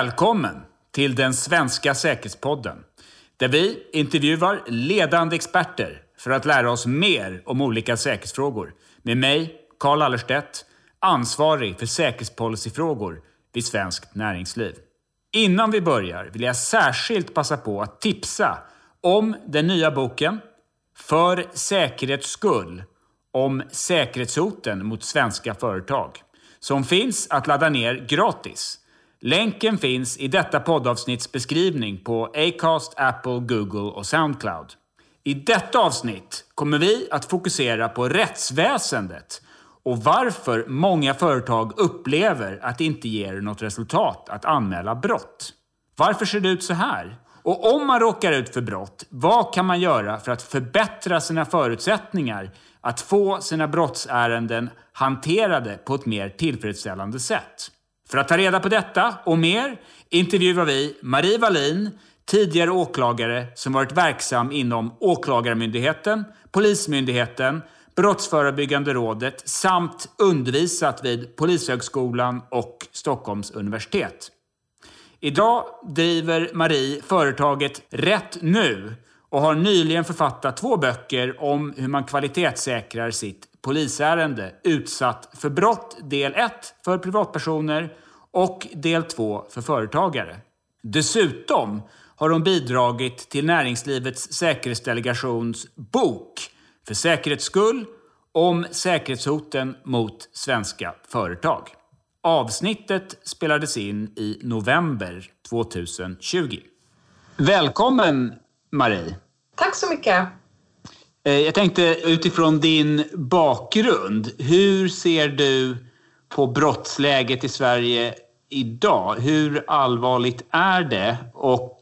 Välkommen till den svenska säkerhetspodden. Där vi intervjuar ledande experter för att lära oss mer om olika säkerhetsfrågor. Med mig, Carl Allerstedt, ansvarig för säkerhetspolicyfrågor vid Svenskt Näringsliv. Innan vi börjar vill jag särskilt passa på att tipsa om den nya boken För säkerhets skull om säkerhetshoten mot svenska företag som finns att ladda ner gratis. Länken finns i detta poddavsnitts beskrivning på Acast, Apple, Google och Soundcloud. I detta avsnitt kommer vi att fokusera på rättsväsendet och varför många företag upplever att det inte ger något resultat att anmäla brott. Varför ser det ut så här? Och om man råkar ut för brott, vad kan man göra för att förbättra sina förutsättningar att få sina brottsärenden hanterade på ett mer tillfredsställande sätt? För att ta reda på detta och mer intervjuar vi Marie Wallin, tidigare åklagare som varit verksam inom Åklagarmyndigheten, Polismyndigheten, Brottsförebyggande rådet samt undervisat vid Polishögskolan och Stockholms universitet. Idag driver Marie företaget Rätt Nu och har nyligen författat två böcker om hur man kvalitetssäkrar sitt polisärende Utsatt för brott del 1 för privatpersoner och del 2 för företagare. Dessutom har hon bidragit till Näringslivets säkerhetsdelegations bok För säkerhets skull om säkerhetshoten mot svenska företag. Avsnittet spelades in i november 2020. Välkommen Marie! Tack så mycket! Eh, jag tänkte utifrån din bakgrund, hur ser du på brottsläget i Sverige idag? Hur allvarligt är det? Och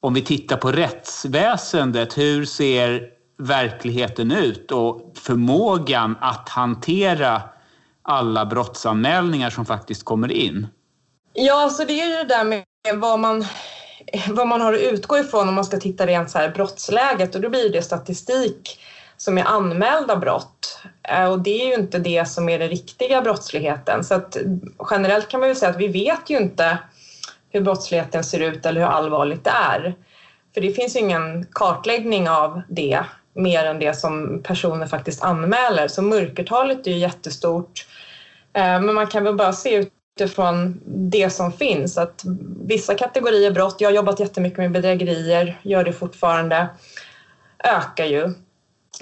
om vi tittar på rättsväsendet, hur ser verkligheten ut och förmågan att hantera alla brottsanmälningar som faktiskt kommer in? Ja, alltså det är ju det där med vad man, vad man har att utgå ifrån om man ska titta rent så här brottsläget och då blir det statistik som är anmälda brott. Eh, och det är ju inte det som är den riktiga brottsligheten. Så att generellt kan man ju säga att vi vet ju inte hur brottsligheten ser ut eller hur allvarligt det är. För det finns ju ingen kartläggning av det mer än det som personer faktiskt anmäler. Så mörkertalet är ju jättestort. Eh, men man kan väl bara se utifrån det som finns att vissa kategorier brott, jag har jobbat jättemycket med bedrägerier, gör det fortfarande, ökar ju.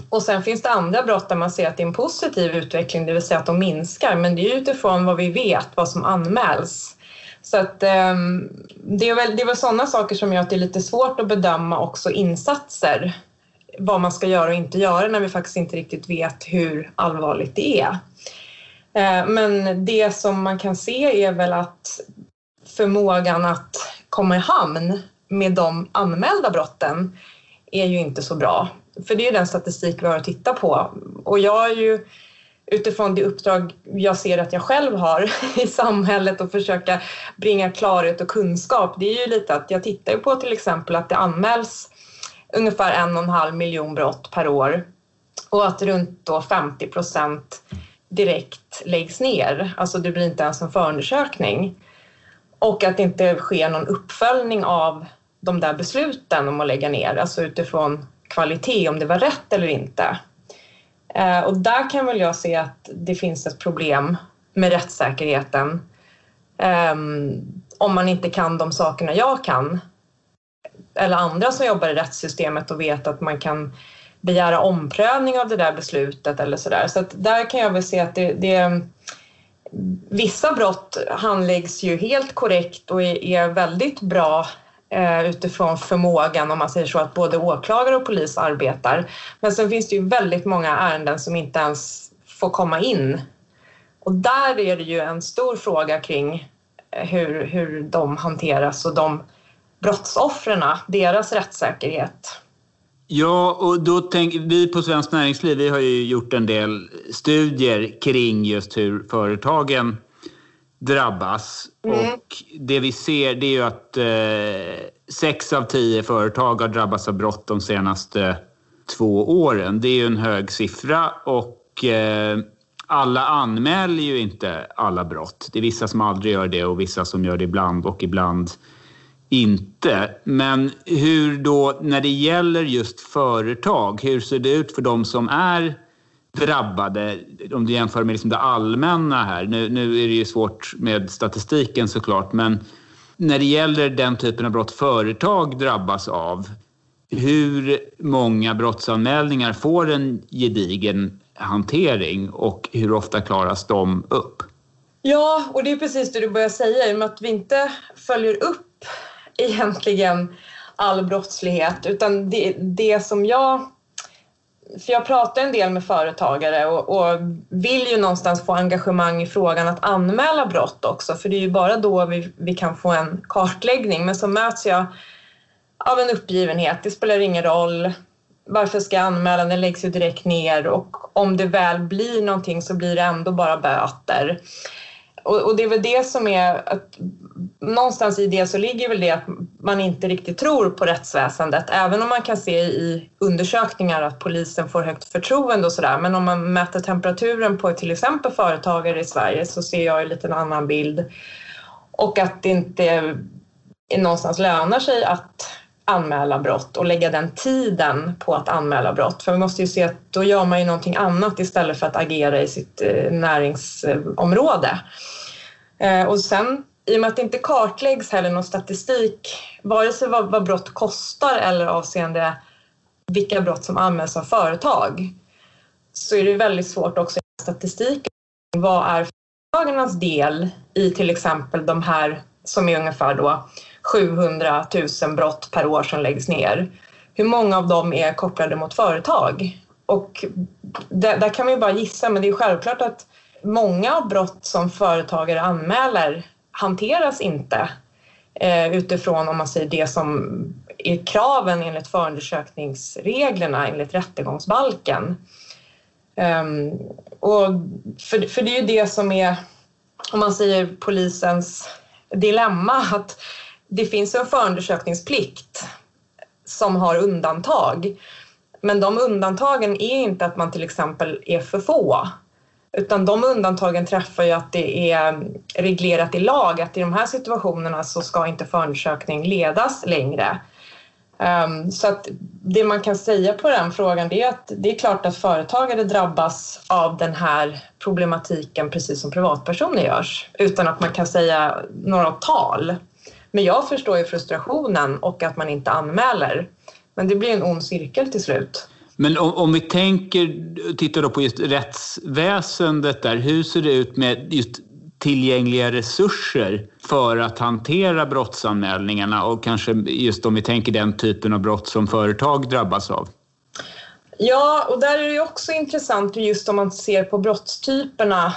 Och sen finns det andra brott där man ser att det är en positiv utveckling, det vill säga att de minskar. Men det är utifrån vad vi vet, vad som anmäls. Så att, ehm, det, är väl, det är väl sådana saker som gör att det är lite svårt att bedöma också insatser. Vad man ska göra och inte göra när vi faktiskt inte riktigt vet hur allvarligt det är. Eh, men det som man kan se är väl att förmågan att komma i hamn med de anmälda brotten är ju inte så bra. För det är den statistik vi har att titta på. Och jag är ju utifrån det uppdrag jag ser att jag själv har i samhället och försöka bringa klarhet och kunskap. Det är ju lite att jag tittar på till exempel att det anmäls ungefär en och en halv miljon brott per år och att runt då 50 procent direkt läggs ner. Alltså det blir inte ens en förundersökning. Och att det inte sker någon uppföljning av de där besluten om att lägga ner, alltså utifrån kvalitet, om det var rätt eller inte. Eh, och där kan väl jag se att det finns ett problem med rättssäkerheten. Ehm, om man inte kan de sakerna jag kan, eller andra som jobbar i rättssystemet och vet att man kan begära omprövning av det där beslutet eller sådär. Så att där kan jag väl se att det, det Vissa brott handläggs ju helt korrekt och är väldigt bra Eh, utifrån förmågan, om man säger så, att både åklagare och polis arbetar. Men sen finns det ju väldigt många ärenden som inte ens får komma in. Och där är det ju en stor fråga kring eh, hur, hur de hanteras och de brottsoffren, deras rättssäkerhet. Ja, och då tänker vi på Svenskt Näringsliv, vi har ju gjort en del studier kring just hur företagen drabbas. Mm. Och det vi ser det är ju att eh, sex av tio företag har drabbats av brott de senaste två åren. Det är ju en hög siffra och eh, alla anmäler ju inte alla brott. Det är vissa som aldrig gör det och vissa som gör det ibland och ibland inte. Men hur då, när det gäller just företag, hur ser det ut för de som är drabbade, om du jämför med liksom det allmänna här. Nu, nu är det ju svårt med statistiken såklart, men när det gäller den typen av brott företag drabbas av, hur många brottsanmälningar får en gedigen hantering och hur ofta klaras de upp? Ja, och det är precis det du börjar säga. I och med att vi inte följer upp egentligen all brottslighet. Utan det, det som jag för jag pratar en del med företagare och, och, vill ju någonstans få engagemang i frågan att anmäla brott också. För det är ju bara då vi, vi kan få en kartläggning. Men så möts jag av en uppgivenhet, det spelar ingen roll, varför ska jag anmäla, den läggs ju direkt ner. Och om det väl blir någonting så blir det ändå bara böter. Och, och, det är väl det som är att någonstans i det så ligger väl det att man inte riktigt tror på rättsväsendet. Även om man kan se i undersökningar att polisen får högt förtroende och sådär. Men om man mäter temperaturen på till exempel företagare i Sverige så ser jag en lite annan bild. Och att det inte någonstans lönar sig att anmäla brott och lägga den tiden på att anmäla brott. För vi måste ju se att då gör man ju någonting annat istället för att agera i sitt eh, näringsområde. Eh, och sen i och med att det inte kartläggs heller någon statistik, vare sig vad, vad brott kostar eller avseende vilka brott som anmäls av företag, så är det väldigt svårt också i statistiken. Vad är företagarnas del i till exempel de här som är ungefär då 700 000 brott per år som läggs ner. Hur många av dem är kopplade mot företag? Och där, där kan man ju bara gissa, men det är självklart att många av brott som företagare anmäler hanteras inte eh, utifrån om man säger det som är kraven enligt förundersökningsreglerna enligt rättegångsbalken. Um, och för, för det är ju det som är, om man säger polisens dilemma, att det finns en förundersökningsplikt som har undantag. Men de undantagen är inte att man till exempel är för få utan de undantagen träffar ju att det är reglerat i lag att i de här situationerna så ska inte förundersökning ledas längre. Um, så att det man kan säga på den frågan det är att det är klart att företagare drabbas av den här problematiken precis som privatpersoner görs utan att man kan säga några tal. Men jag förstår ju frustrationen och att man inte anmäler. Men det blir en ond cirkel till slut. Men om, om vi tänker, tittar då på just rättsväsendet där, hur ser det ut med just tillgängliga resurser för att hantera brottsanmälningarna och kanske just om vi tänker den typen av brott som företag drabbas av? Ja, och där är det också intressant just om man ser på brottstyperna.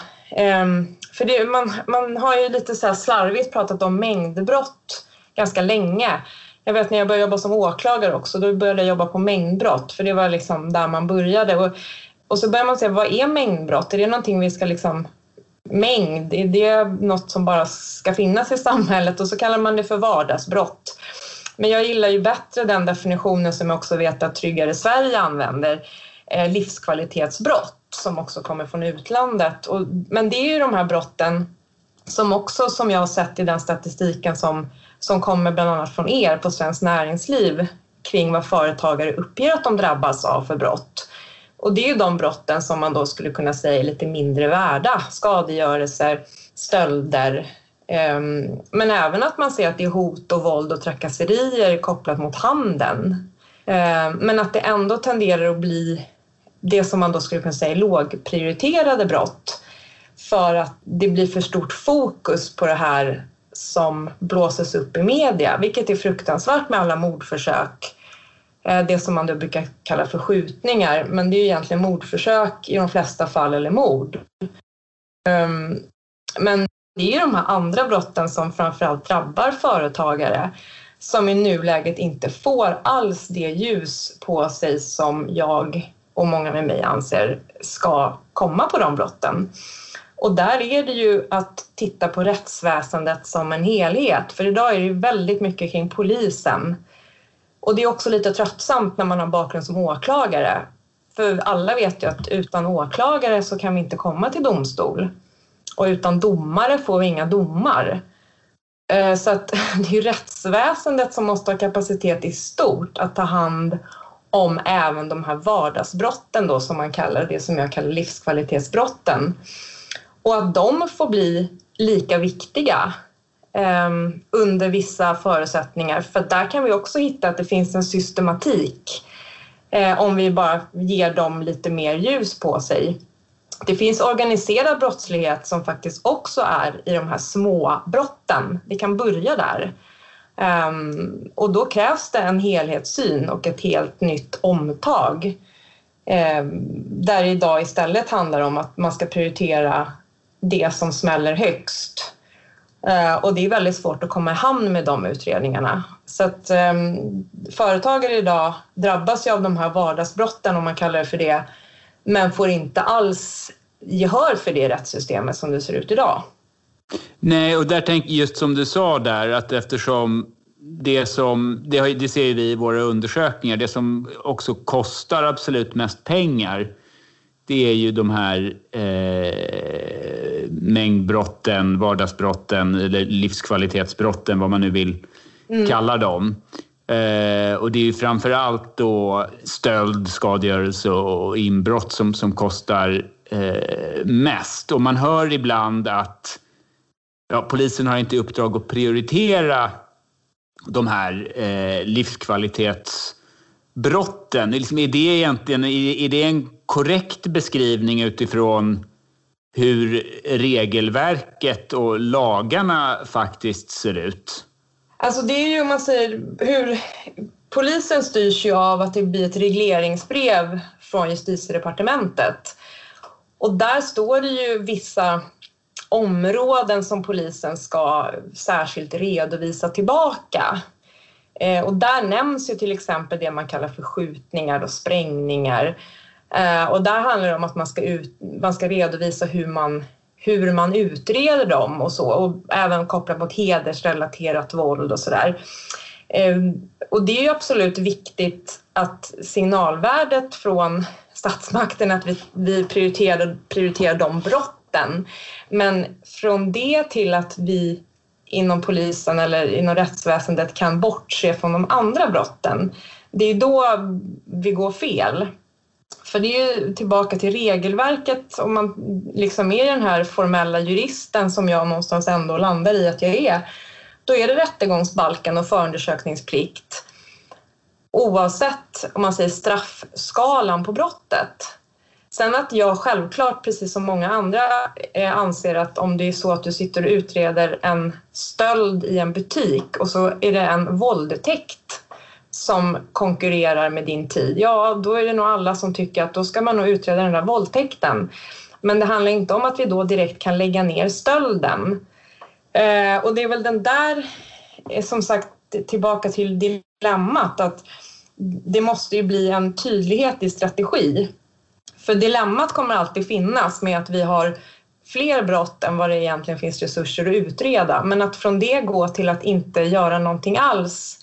För det, man, man har ju lite så slarvigt pratat om mängdbrott ganska länge. Jag vet när jag började jobba som åklagare också, då började jag jobba på mängdbrott för det var liksom där man började. Och, och så börjar man säga, vad är mängdbrott? Är det någonting vi ska liksom mängd, är det något som bara ska finnas i samhället? Och så kallar man det för vardagsbrott. Men jag gillar ju bättre den definitionen som jag också vet att Tryggare Sverige använder, eh, livskvalitetsbrott som också kommer från utlandet. Och, men det är ju de här brotten som också, som jag har sett i den statistiken som som kommer bland annat från er på Svenskt Näringsliv kring vad företagare uppger att de drabbas av för brott. Och det är ju de brotten som man då skulle kunna säga är lite mindre värda. Skadegörelser, stölder, ehm, men även att man ser att det är hot och våld och trakasserier kopplat mot handeln. Ehm, men att det ändå tenderar att bli det som man då skulle kunna säga är lågprioriterade brott för att det blir för stort fokus på det här som blåses upp i media, vilket är fruktansvärt med alla mordförsök. Eh, det som man då brukar kalla för skjutningar, men det är egentligen mordförsök i de flesta fall eller mord. Ehm, men det är de här andra brotten som framförallt drabbar företagare som i nuläget inte får alls det ljus på sig som jag och många med mig anser ska komma på de brotten. Och där är det ju att titta på rättsväsendet som en helhet. För idag är det ju väldigt mycket kring polisen. Och det är också lite tröttsamt när man har bakgrund som åklagare. För alla vet ju att utan åklagare så kan vi inte komma till domstol. Och utan domare får vi inga domar. Eh, så att det är ju rättsväsendet som måste ha kapacitet i stort att ta hand om även de här vardagsbrotten då som man kallar det som jag kallar livskvalitetsbrotten. Och att de får bli lika viktiga eh, under vissa förutsättningar. För där kan vi också hitta att det finns en systematik eh, om vi bara ger dem lite mer ljus på sig. Det finns organiserad brottslighet som faktiskt också är i de här små brotten. Vi kan börja där. Um, och då krävs det en helhetssyn och ett helt nytt omtag. Um, där det idag istället handlar om att man ska prioritera det som smäller högst. Uh, och det är väldigt svårt att komma i hamn med de utredningarna. Så att um, företagare idag drabbas ju av de här vardagsbrotten, om man kallar det för det, men får inte alls gehör för det rättssystemet som det ser ut idag. Nej, och där tänker just som du sa där att eftersom det som, det, det ser vi i våra undersökningar, det som också kostar absolut mest pengar det är ju de här eh, mängdbrotten, vardagsbrotten eller livskvalitetsbrotten, vad man nu vill mm. kalla dem. Eh, och det är ju framför allt då stöld, skadegörelse och inbrott som, som kostar eh, mest. Och man hör ibland att ja, polisen har inte uppdrag att prioritera de här eh, livskvalitetsbrotten. Liksom, är, det egentligen, är, är det en korrekt beskrivning utifrån hur regelverket och lagarna faktiskt ser ut? Alltså det är ju om man säger hur polisen styrs ju av att det blir ett regleringsbrev från justitiedepartementet. Och där står det ju vissa områden som polisen ska särskilt redovisa tillbaka. Eh, och där nämns ju till exempel det man kallar för skjutningar och sprängningar. Eh, och där handlar det om att man ska, ut, man ska redovisa hur man, hur man utreder dem och så och även kopplat mot hedersrelaterat våld och sådär. Eh, och det är ju absolut viktigt att signalvärdet från statsmakten att vi, vi prioriterar, prioriterar de brotten. Men från det till att vi inom polisen eller inom rättsväsendet kan bortse från de andra brotten, det är då vi går fel. För det är ju tillbaka till regelverket, om man liksom är den här formella juristen som jag någonstans ändå landar i att jag är, då är det rättegångsbalken och förundersökningsplikt oavsett om man säger straffskalan på brottet. Sen att jag självklart, precis som många andra, eh, anser att om det är så att du sitter och utreder en stöld i en butik och så är det en våldtäkt som konkurrerar med din tid, ja då är det nog alla som tycker att då ska man nog utreda den där våldtäkten. Men det handlar inte om att vi då direkt kan lägga ner stölden. Eh, och det är väl den där, eh, som sagt, tillbaka till dilemmat att det måste ju bli en tydlighet i strategi. För dilemmat kommer alltid finnas med att vi har fler brott än vad det egentligen finns resurser att utreda. Men att från det gå till att inte göra någonting alls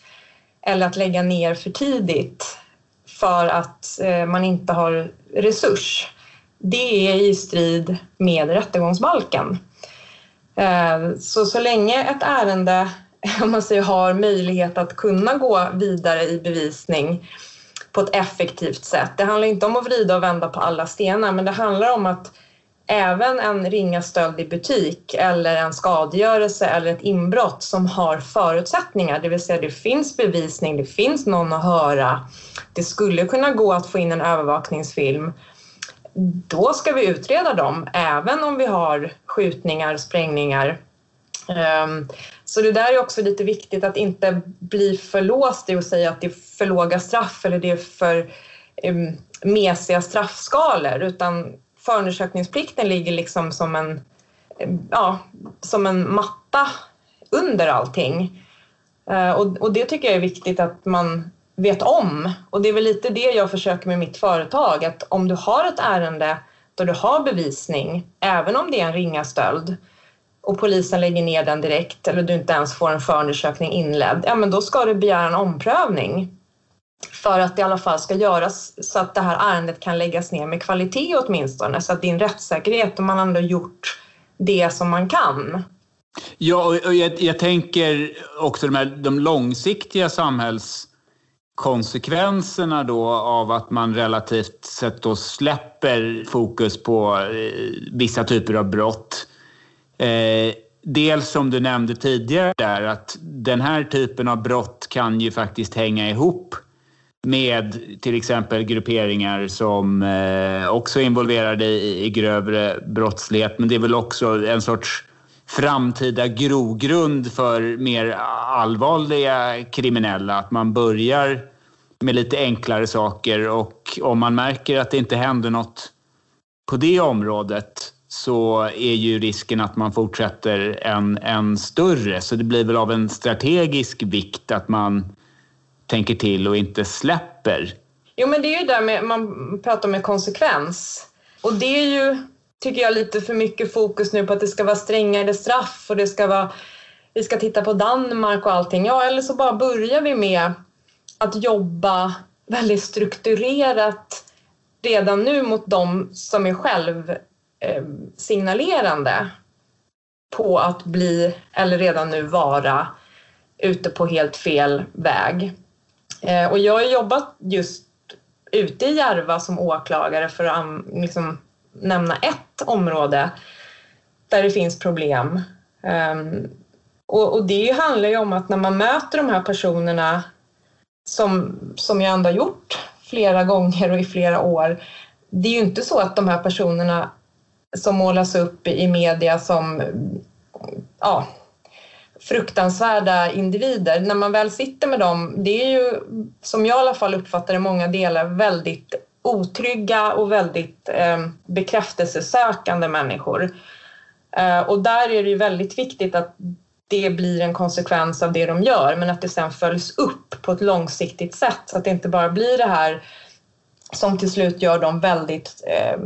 eller att lägga ner för tidigt för att eh, man inte har resurs, det är i strid med rättegångsbalken. Eh, så så länge ett ärende om man säger, har möjlighet att kunna gå vidare i bevisning på ett effektivt sätt. Det handlar inte om att vrida och vända på alla stenar men det handlar om att även en ringa stöld i butik eller en skadegörelse eller ett inbrott som har förutsättningar, det vill säga det finns bevisning, det finns någon att höra, det skulle kunna gå att få in en övervakningsfilm, då ska vi utreda dem även om vi har skjutningar, sprängningar. Ehm, så det där är också lite viktigt att inte bli för låst i att säga att det är för låga straff eller det är för um, mesiga straffskalor utan förundersökningsplikten ligger liksom som en, ja, som en matta under allting. Eh, och, och det tycker jag är viktigt att man vet om. Och det är väl lite det jag försöker med mitt företag, att om du har ett ärende då du har bevisning, även om det är en ringa stöld, och polisen lägger ner den direkt eller du inte ens får en förundersökning inledd, ja men då ska du begära en omprövning. för att det i alla fall ska göras så att det här ärendet kan läggas ner med kvalitet åtminstone så att din rättssäkerhet och man ändå gjort det som man kan. Ja, och jag, jag tänker också de, här, de långsiktiga samhällskonsekvenserna då av att man relativt sett då släpper fokus på eh, vissa typer av brott. Eh, dels som du nämnde tidigare där att den här typen av brott kan ju faktiskt hänga ihop med till exempel grupperingar som eh, också är involverade i, i grövre brottslighet. Men det är väl också en sorts framtida grogrund för mer allvarliga kriminella. Att man börjar med lite enklare saker och om man märker att det inte händer något på det området så är ju risken att man fortsätter en, en större. Så det blir väl av en strategisk vikt att man tänker till och inte släpper. Jo, men det är ju där med, man pratar med konsekvens. Och det är ju, tycker jag, lite för mycket fokus nu på att det ska vara strängare straff och det ska vara, vi ska titta på Danmark och allting. Ja, eller så bara börjar vi med att jobba väldigt strukturerat redan nu mot de som är själv Eh, signalerande på att bli, eller redan nu vara, ute på helt fel väg. Eh, och jag har jobbat just ute i Järva som åklagare för att mm, liksom nämna ett område där det finns problem. Ehm, och, det handlar ju om att när man möter de här personerna som, som jag ändå har gjort flera gånger och i flera år. Det är ju inte så att de här personerna som målas upp i media som ja, fruktansvärda individer. När man väl sitter med dem, det är ju som jag i alla fall uppfattar i många delar väldigt otrygga och väldigt eh, bekräftelsesökande människor. Eh, och där är det ju väldigt viktigt att det blir en konsekvens av det de gör men att det sen följs upp på ett långsiktigt sätt så att det inte bara blir det här som till slut gör dem väldigt... Eh,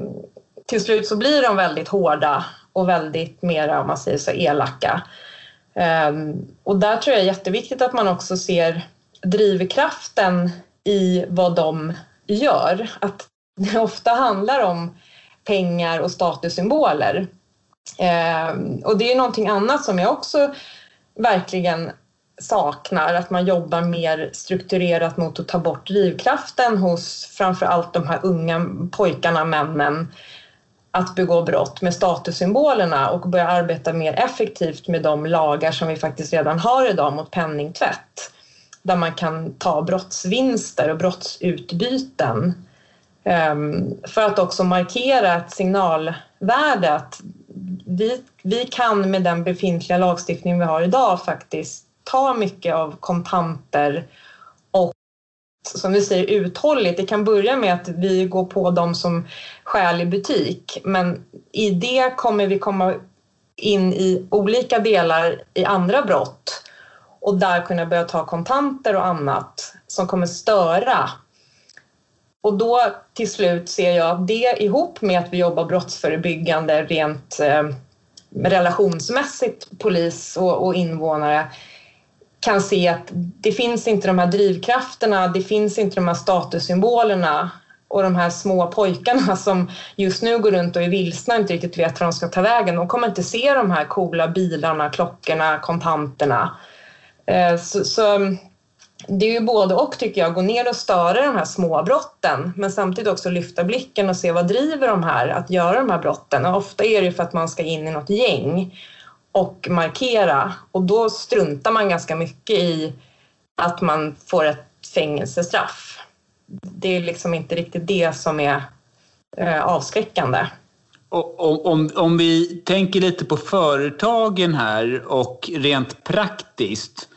till slut så blir de väldigt hårda och väldigt mera, om man säger så, elaka. Um, och där tror jag är jätteviktigt att man också ser drivkraften i vad de gör. Att det ofta handlar om pengar och statussymboler. Um, och det är någonting annat som jag också verkligen saknar, att man jobbar mer strukturerat mot att ta bort drivkraften hos framför allt de här unga pojkarna, männen att begå brott med statussymbolerna och börja arbeta mer effektivt med de lagar som vi faktiskt redan har idag mot penningtvätt. Där man kan ta brottsvinster och brottsutbyten. Ehm, för att också markera ett signalvärde att vi, vi kan med den befintliga lagstiftning vi har idag faktiskt ta mycket av kontanter som vi säger uthålligt. Det kan börja med att vi går på dem som stjäl i butik men i det kommer vi komma in i olika delar i andra brott och där kunna börja ta kontanter och annat som kommer störa. Och då till slut ser jag att det ihop med att vi jobbar brottsförebyggande rent eh, relationsmässigt, polis och, och invånare, kan se att det finns inte de här drivkrafterna, det finns inte de här statussymbolerna och de här små pojkarna som just nu går runt och är vilsna och inte riktigt vet var de ska ta vägen. De kommer inte se de här coola bilarna, klockorna, kontanterna. Eh, så, så det är ju både och tycker jag, gå ner och störa de här små brotten men samtidigt också lyfta blicken och se vad driver de här att göra de här brotten. Och ofta är det för att man ska in i något gäng och markera och då struntar man ganska mycket i att man får ett fängelsestraff. Det är liksom inte riktigt det som är eh, avskräckande. Om, om, om vi tänker lite på företagen här och rent praktiskt.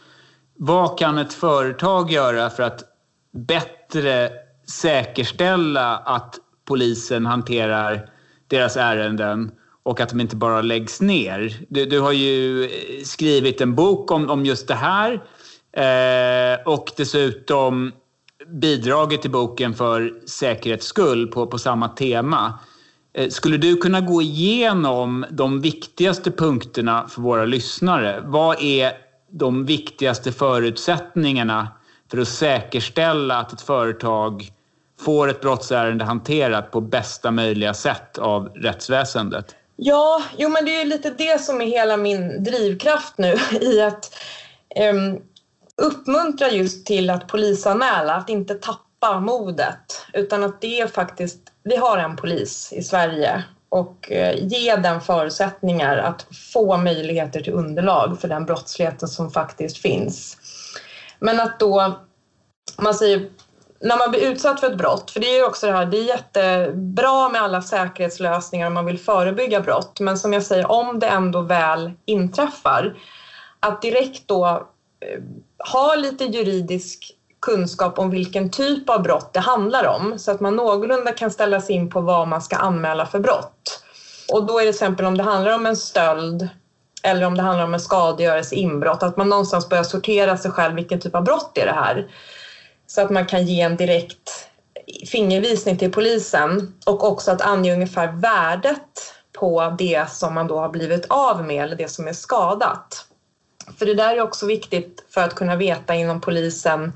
Vad kan ett företag göra för att bättre säkerställa att polisen hanterar deras ärenden och att de inte bara läggs ner. Du, du har ju eh, skrivit en bok om, om just det här eh, och dessutom bidragit till boken för säkerhets skull på, på samma tema. Eh, skulle du kunna gå igenom de viktigaste punkterna för våra lyssnare? Vad är de viktigaste förutsättningarna för att säkerställa att ett företag får ett brottsärende hanterat på bästa möjliga sätt av rättsväsendet? Ja, jo men det är lite det som är hela min drivkraft nu i att um, uppmuntra just till att polisanmäla, att inte tappa modet utan att det är faktiskt, vi har en polis i Sverige och eh, ge den förutsättningar att få möjligheter till underlag för den brottsligheten som faktiskt finns. Men att då, man säger, när man blir utsatt för ett brott, för det är ju också det här, det är jättebra med alla säkerhetslösningar om man vill förebygga brott, men som jag säger, om det ändå väl inträffar, att direkt då eh, ha lite juridisk kunskap om vilken typ av brott det handlar om så att man någorlunda kan ställa sig in på vad man ska anmäla för brott. Och då är det till exempel om det handlar om en stöld eller om det handlar om en skadegörelse, inbrott, att man någonstans börjar sortera sig själv vilken typ av brott är det här. Så att man kan ge en direkt fingervisning till polisen och också att ange ungefär värdet på det som man då har blivit av med eller det som är skadat. För det där är också viktigt för att kunna veta inom polisen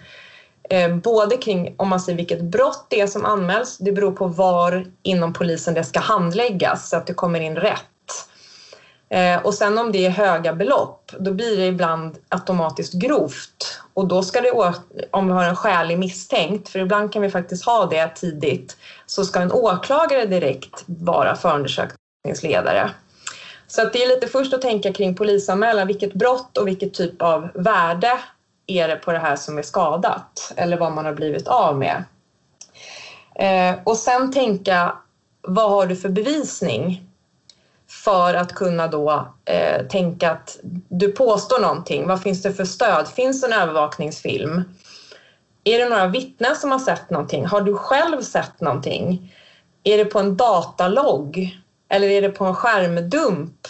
Eh, både kring om man säger vilket brott det är som anmäls, det beror på var inom polisen det ska handläggas så att det kommer in rätt. Eh, och sen om det är höga belopp, då blir det ibland automatiskt grovt och då ska det, om vi har en skälig misstänkt, för ibland kan vi faktiskt ha det tidigt, så ska en åklagare direkt vara förundersökningsledare. Så att det är lite först att tänka kring polisanmälan, vilket brott och vilket typ av värde är det på det här som är skadat eller vad man har blivit av med. Eh, och sen tänka, vad har du för bevisning? För att kunna då eh, tänka att du påstår någonting. Vad finns det för stöd? Finns det en övervakningsfilm? Är det några vittnen som har sett någonting? Har du själv sett någonting? Är det på en datalogg? Eller är det på en skärmdump?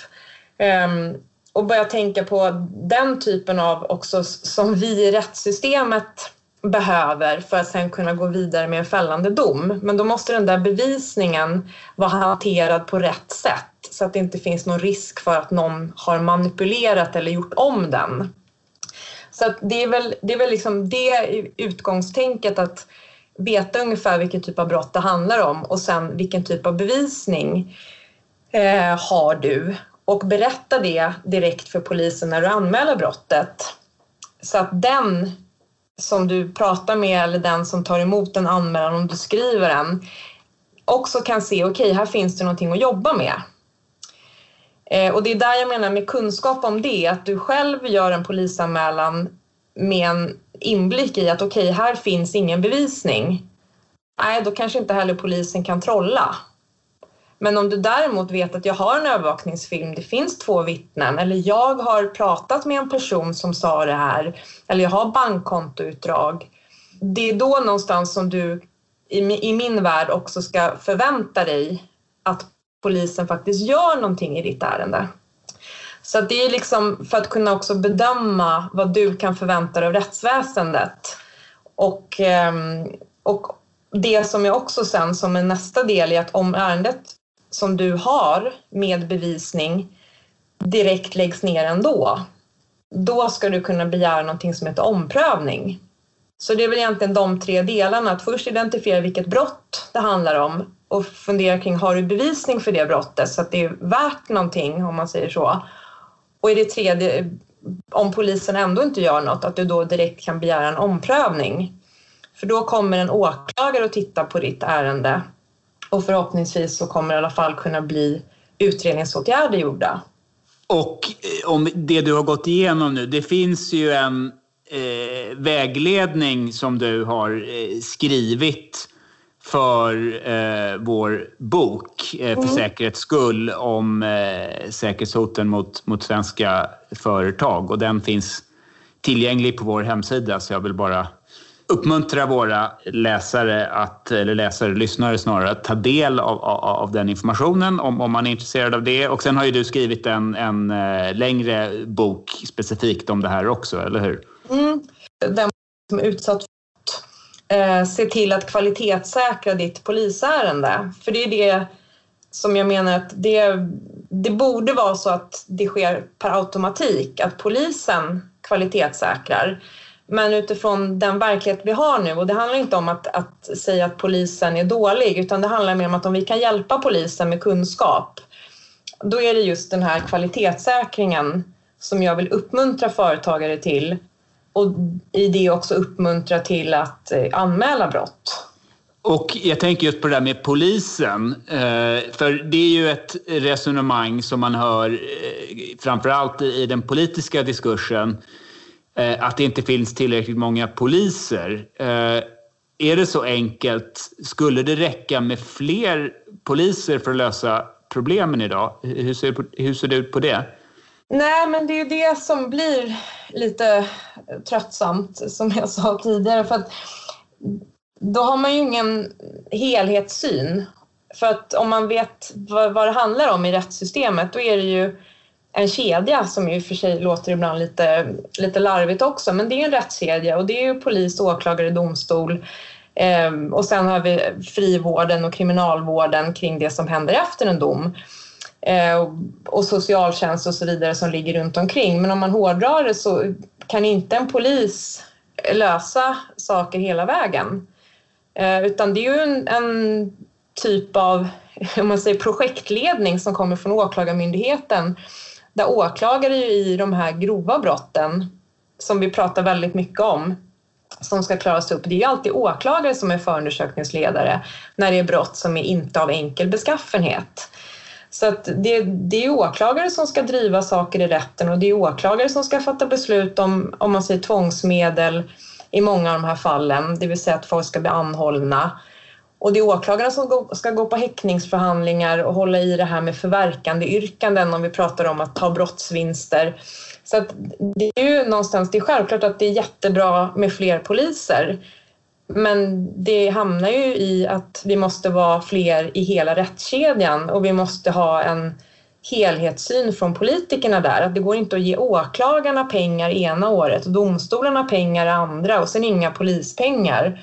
Um, och börja tänka på den typen av också som vi i rättssystemet behöver för att sen kunna gå vidare med en fällande dom. Men då måste den där bevisningen vara hanterad på rätt sätt så att det inte finns någon risk för att någon har manipulerat eller gjort om den. Så det är väl, det är väl liksom det utgångstänket att veta ungefär vilken typ av brott det handlar om och sen vilken typ av bevisning eh, har du och berätta det direkt för polisen när du anmäler brottet. Så att den som du pratar med eller den som tar emot en anmälan om du skriver den också kan se, okej, okay, här finns det någonting att jobba med. Eh, och det är där jag menar med kunskap om det, att du själv gör en polisanmälan med en inblick i att okej, okay, här finns ingen bevisning. Nej, då kanske inte heller polisen kan trolla. Men om du däremot vet att jag har en övervakningsfilm, det finns två vittnen eller jag har pratat med en person som sa det här eller jag har bankkontoutdrag. Det är då någonstans som du i min värld också ska förvänta dig att polisen faktiskt gör någonting i ditt ärende. Så det är liksom för att kunna också bedöma vad du kan förvänta dig av rättsväsendet. Och, ehm, och det som jag också sen som en nästa del är att om ärendet som du har med bevisning direkt läggs ner ändå, då ska du kunna begära någonting som heter omprövning. Så det är väl egentligen de tre delarna, att först identifiera vilket brott det handlar om och fundera kring, har du bevisning för det brottet så att det är värt någonting om man säger så. Och i det tredje, om polisen ändå inte gör något, att du då direkt kan begära en omprövning. För då kommer en åklagare att titta på ditt ärende och förhoppningsvis så kommer det i alla fall kunna bli utredningsåtgärder gjorda. Och eh, om det du har gått igenom nu, det finns ju en eh, vägledning som du har eh, skrivit för eh, vår bok eh, för mm. säkerhets skull om eh, säkerhetshoten mot, mot svenska företag och den finns tillgänglig på vår hemsida så jag vill bara uppmuntra våra läsare, att, eller läsare, lyssnare snarare, att ta del av, av, av, den informationen om, om man är intresserad av det. Och sen har ju du skrivit en, en eh, längre bok specifikt om det här också, eller hur? Mm. Den som är utsatt för eh, se till att kvalitetssäkra ditt polisärende. För det är det som jag menar att det, det borde vara så att det sker per automatik, att polisen kvalitetssäkrar. Men utifrån den verklighet vi har nu, och det handlar inte om att, att säga att polisen är dålig, utan det handlar mer om att om vi kan hjälpa polisen med kunskap, då är det just den här kvalitetssäkringen som jag vill uppmuntra företagare till och i det också uppmuntra till att eh, anmäla brott. Och jag tänker just på det där med polisen. Eh, för det är ju ett resonemang som man hör eh, framförallt i den politiska diskursen. Eh, att det inte finns tillräckligt många poliser. Eh, är det så enkelt? Skulle det räcka med fler poliser för att lösa problemen idag? Hur ser, hur ser det ut på det? Nej, men det är ju det som blir lite tröttsamt, som jag sa tidigare. För att då har man ju ingen helhetssyn. För att om man vet vad, vad det handlar om i rättssystemet, då är det ju en kedja som ju för sig låter ibland lite, lite larvigt också, men det är en rättskedja och det är ju polis, åklagare, domstol eh, och sen har vi frivården och kriminalvården kring det som händer efter en dom. Eh, och socialtjänst och så vidare som ligger runt omkring. Men om man hårdrar det så kan inte en polis lösa saker hela vägen. Eh, utan det är ju en, en typ av om man säger, projektledning som kommer från Åklagarmyndigheten där åklagare i de här grova brotten som vi pratar väldigt mycket om som ska klaras upp. Det är ju alltid åklagare som är förundersökningsledare när det är brott som är inte av enkel beskaffenhet. Så att det, det är åklagare som ska driva saker i rätten och det är åklagare som ska fatta beslut om, om man säger tvångsmedel i många av de här fallen, det vill säga att folk ska bli anhållna. Och det är åklagarna som ska gå på häktningsförhandlingar och hålla i det här med förverkande yrkanden om vi pratar om att ta brottsvinster. Så att det är ju någonstans, det är självklart att det är jättebra med fler poliser. Men det hamnar ju i att vi måste vara fler i hela rättskedjan och vi måste ha en helhetssyn från politikerna där. Att det går inte att ge åklagarna pengar ena året och domstolarna pengar andra och sen inga polispengar.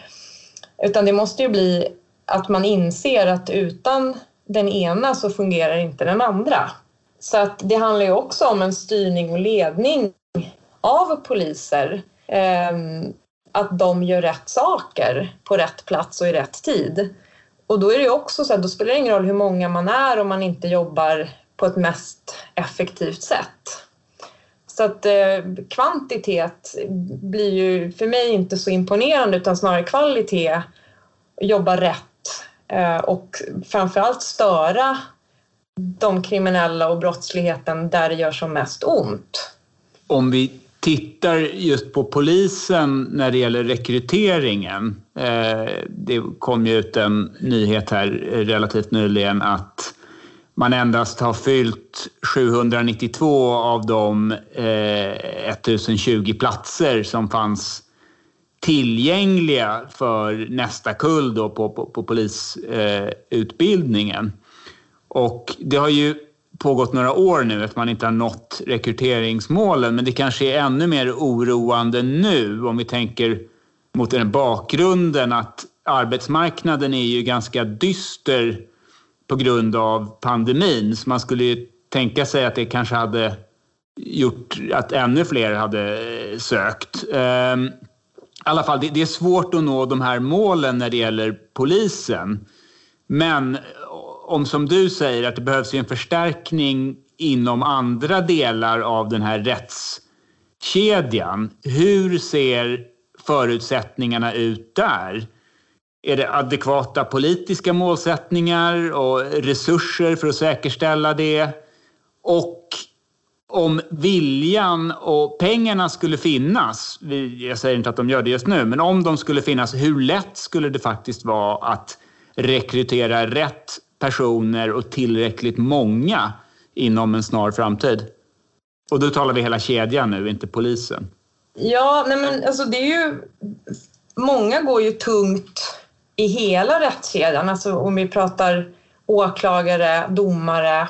Utan det måste ju bli att man inser att utan den ena så fungerar inte den andra. Så att det handlar ju också om en styrning och ledning av poliser. Ehm, att de gör rätt saker på rätt plats och i rätt tid. Och då är det också så att då spelar det ingen roll hur många man är om man inte jobbar på ett mest effektivt sätt. Så att eh, kvantitet blir ju för mig inte så imponerande utan snarare kvalitet, jobba rätt Eh, och framförallt störa de kriminella och brottsligheten där det gör som mest ont. Om vi tittar just på polisen när det gäller rekryteringen. Eh, det kom ju ut en nyhet här relativt nyligen att man endast har fyllt 792 av de eh, 1020 platser som fanns tillgängliga för nästa kull då på, på, på polisutbildningen. Och det har ju pågått några år nu att man inte har nått rekryteringsmålen. Men det kanske är ännu mer oroande nu om vi tänker mot den bakgrunden att arbetsmarknaden är ju ganska dyster på grund av pandemin. Så man skulle ju tänka sig att det kanske hade gjort att ännu fler hade sökt. Eh, alla fall, det är svårt att nå de här målen när det gäller polisen. Men om som du säger att det behövs en förstärkning inom andra delar av den här rättskedjan. Hur ser förutsättningarna ut där? Är det adekvata politiska målsättningar och resurser för att säkerställa det? Och om viljan och pengarna skulle finnas, jag säger inte att de gör det just nu, men om de skulle finnas, hur lätt skulle det faktiskt vara att rekrytera rätt personer och tillräckligt många inom en snar framtid? Och då talar vi hela kedjan nu, inte polisen. Ja, nej men alltså det är ju... Många går ju tungt i hela rättskedjan, alltså om vi pratar åklagare, domare.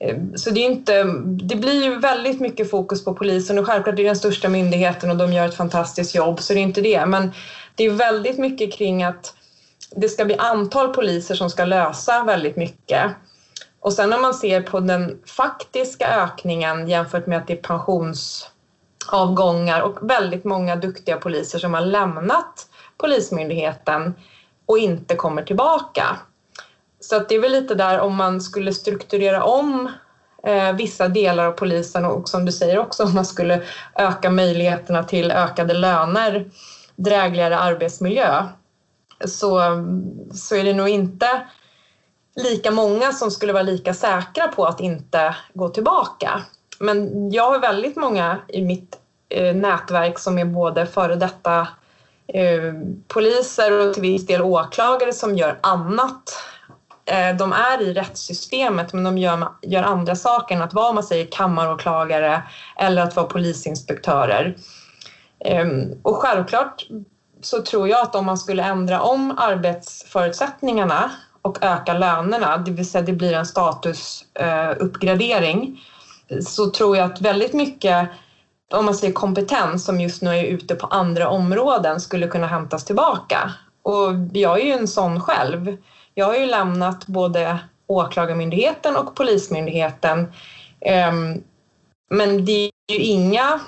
Eh, så det, är inte, det blir ju väldigt mycket fokus på polisen och självklart är det den största myndigheten och de gör ett fantastiskt jobb, så det är inte det. Men det är väldigt mycket kring att det ska bli antal poliser som ska lösa väldigt mycket. Och sen om man ser på den faktiska ökningen jämfört med att det är pensionsavgångar och väldigt många duktiga poliser som har lämnat Polismyndigheten och inte kommer tillbaka. Så att det är väl lite där om man skulle strukturera om eh, vissa delar av polisen och som du säger också om man skulle öka möjligheterna till ökade löner, drägligare arbetsmiljö så, så är det nog inte lika många som skulle vara lika säkra på att inte gå tillbaka. Men jag har väldigt många i mitt eh, nätverk som är både före detta eh, poliser och till viss del åklagare som gör annat. Eh, de är i rättssystemet men de gör, gör andra saker än att vara man säger kammaråklagare eller att vara polisinspektörer. Ehm, och självklart så tror jag att om man skulle ändra om arbetsförutsättningarna och öka lönerna, det vill säga det blir en statusuppgradering, eh, så tror jag att väldigt mycket om man säger kompetens som just nu är ute på andra områden skulle kunna hämtas tillbaka. Och jag är ju en sån själv. Jag har ju lämnat både Åklagarmyndigheten och Polismyndigheten. Ehm, men det är ju inga,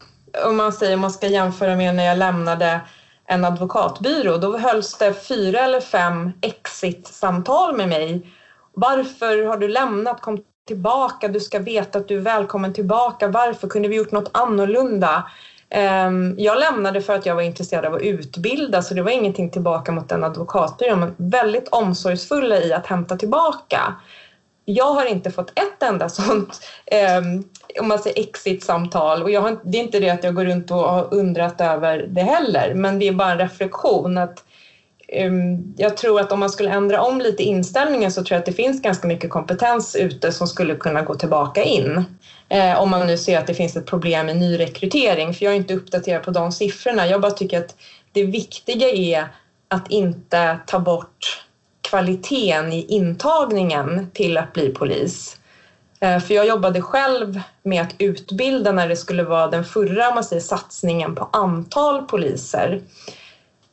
om man säger om man ska jämföra med när jag lämnade en advokatbyrå, då hölls det fyra eller fem exit-samtal med mig. Varför har du lämnat? Kom tillbaka, du ska veta att du är välkommen tillbaka. Varför kunde vi gjort något annorlunda? Ehm, jag lämnade för att jag var intresserad av att utbilda så det var ingenting tillbaka mot den advokatbyrån men väldigt omsorgsfulla i att hämta tillbaka. Jag har inte fått ett enda sånt um, om man säger exit-samtal och jag har, det är inte det att jag går runt och har undrat över det heller men det är bara en reflektion att um, jag tror att om man skulle ändra om lite inställningen så tror jag att det finns ganska mycket kompetens ute som skulle kunna gå tillbaka in. Eh, om man nu ser att det finns ett problem med nyrekrytering för jag är inte uppdaterad på de siffrorna. Jag bara tycker att det viktiga är att inte ta bort kvaliteten i intagningen till att bli polis. Eh, för jag jobbade själv med att utbilda när det skulle vara den förra man säger, satsningen på antal poliser.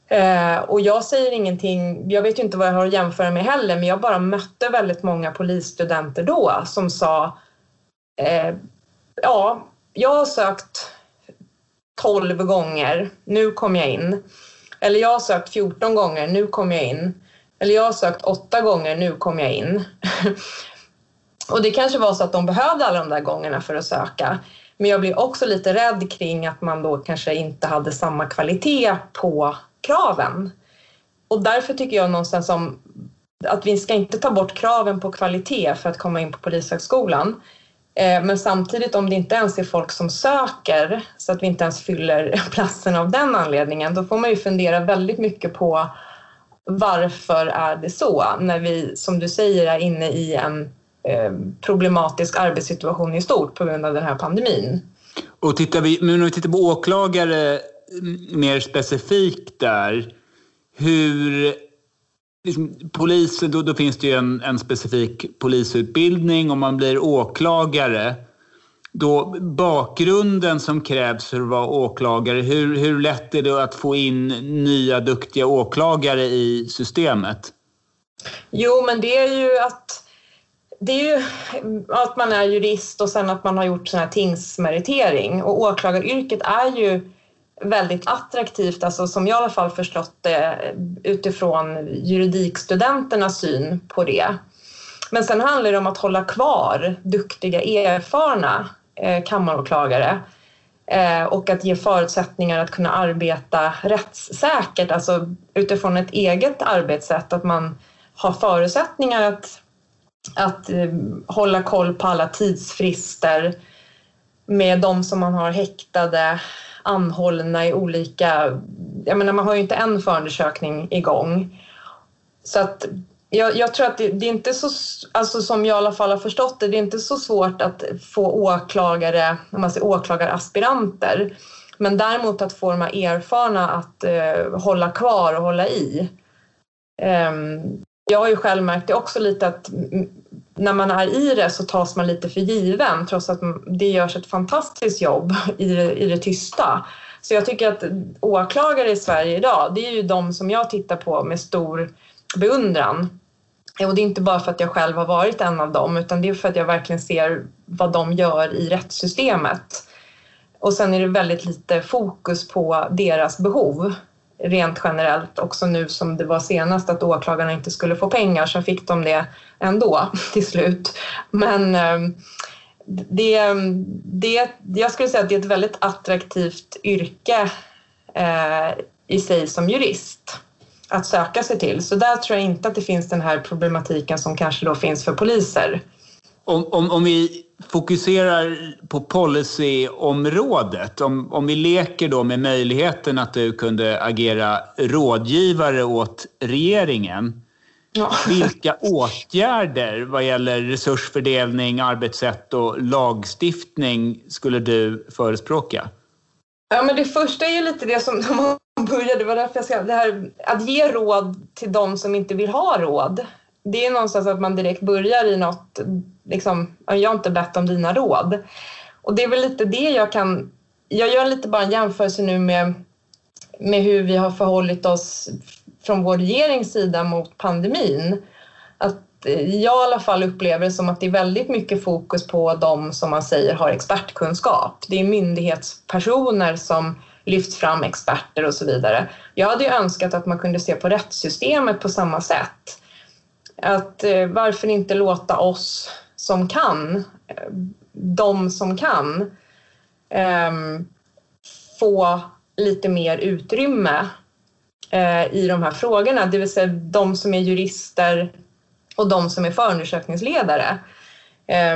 Eh, och jag säger ingenting, jag vet ju inte vad jag har att jämföra med heller, men jag bara mötte väldigt många polisstudenter då som sa eh, ja, jag har sökt 12 gånger, nu kom jag in. Eller jag har sökt 14 gånger, nu kom jag in. Eller jag har sökt 8 gånger, nu kom jag in. Och det kanske var så att de behövde alla de där gångerna för att söka. Men jag blir också lite rädd kring att man då kanske inte hade samma kvalitet på kraven. Och därför tycker jag någonstans om att vi ska inte ta bort kraven på kvalitet för att komma in på Polishögskolan. Eh, men samtidigt om det inte ens är folk som söker så att vi inte ens fyller platsen av den anledningen, då får man ju fundera väldigt mycket på varför är det så när vi, som du säger, är inne i en eh, problematisk arbetssituation i stort på grund av den här pandemin. Och tittar vi, men om vi tittar på åklagare mer specifikt där, hur... Liksom, polis, då, då finns det ju en, en specifik polisutbildning. Om man blir åklagare, då bakgrunden som krävs för att vara åklagare, hur, hur lätt är det att få in nya duktiga åklagare i systemet? Jo, men det är ju att det är ju att man är jurist och sen att man har gjort sån här tingsmeritering och åklagaryrket är ju väldigt attraktivt, alltså som jag i alla fall förstått det utifrån juridikstudenternas syn på det. Men sen handlar det om att hålla kvar duktiga, erfarna eh, kammaråklagare eh, och att ge förutsättningar att kunna arbeta rättssäkert, alltså utifrån ett eget arbetssätt, att man har förutsättningar att att eh, hålla koll på alla tidsfrister med de som man har häktade, anhållna i olika... Jag menar, man har ju inte en förundersökning igång. Så att jag, jag tror att det, det, är inte så, alltså som jag i alla fall har förstått det, det är inte så svårt att få åklagare, om man säger åklagaraspiranter. Men däremot att få de här erfarna att eh, hålla kvar och hålla i. Um, jag har ju själv märkt det också lite att när man är i det så tas man lite för given trots att det görs ett fantastiskt jobb i det, i det tysta. Så jag tycker att åklagare i Sverige idag, det är ju de som jag tittar på med stor beundran. Och det är inte bara för att jag själv har varit en av dem utan det är för att jag verkligen ser vad de gör i rättssystemet. Och sen är det väldigt lite fokus på deras behov rent generellt också nu som det var senast att åklagarna inte skulle få pengar så fick de det ändå till slut. Men ehm, det, det, jag skulle säga att det är ett väldigt attraktivt yrke eh, i sig som jurist att söka sig till. Så där tror jag inte att det finns den här problematiken som kanske då finns för poliser. Om, om, om vi fokuserar på policyområdet, om, om vi leker då med möjligheten att du kunde agera rådgivare åt regeringen. Ja. Vilka åtgärder vad gäller resursfördelning, arbetssätt och lagstiftning skulle du förespråka? Ja, men det första är ju lite det som man började, det var därför jag ska, det här, att ge råd till de som inte vill ha råd. Det är någonstans att man direkt börjar i något, liksom, jag har inte bett om dina råd. Och det är väl lite det jag kan, jag gör lite bara en jämförelse nu med, med hur vi har förhållit oss från vår regerings sida mot pandemin. Att eh, jag i alla fall upplever det som att det är väldigt mycket fokus på de som man säger har expertkunskap. Det är myndighetspersoner som lyfts fram, experter och så vidare. Jag hade ju önskat att man kunde se på rättssystemet på samma sätt. Att eh, varför inte låta oss som kan, eh, de som kan, eh, få lite mer utrymme eh, i de här frågorna, det vill säga de som är jurister, och de som är förundersökningsledare.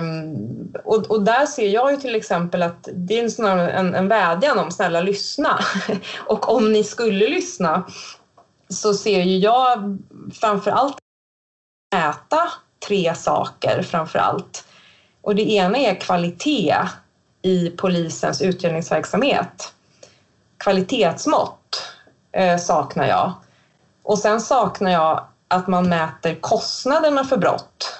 Um, och, och, där ser jag ju till exempel att det är en, en, en vädjan om snälla lyssna. och om ni skulle lyssna så ser ju jag framför allt äta tre saker framför allt. Och det ena är kvalitet i polisens utredningsverksamhet. Kvalitetsmått eh, saknar jag. Och sen saknar jag att man mäter kostnaderna för brott.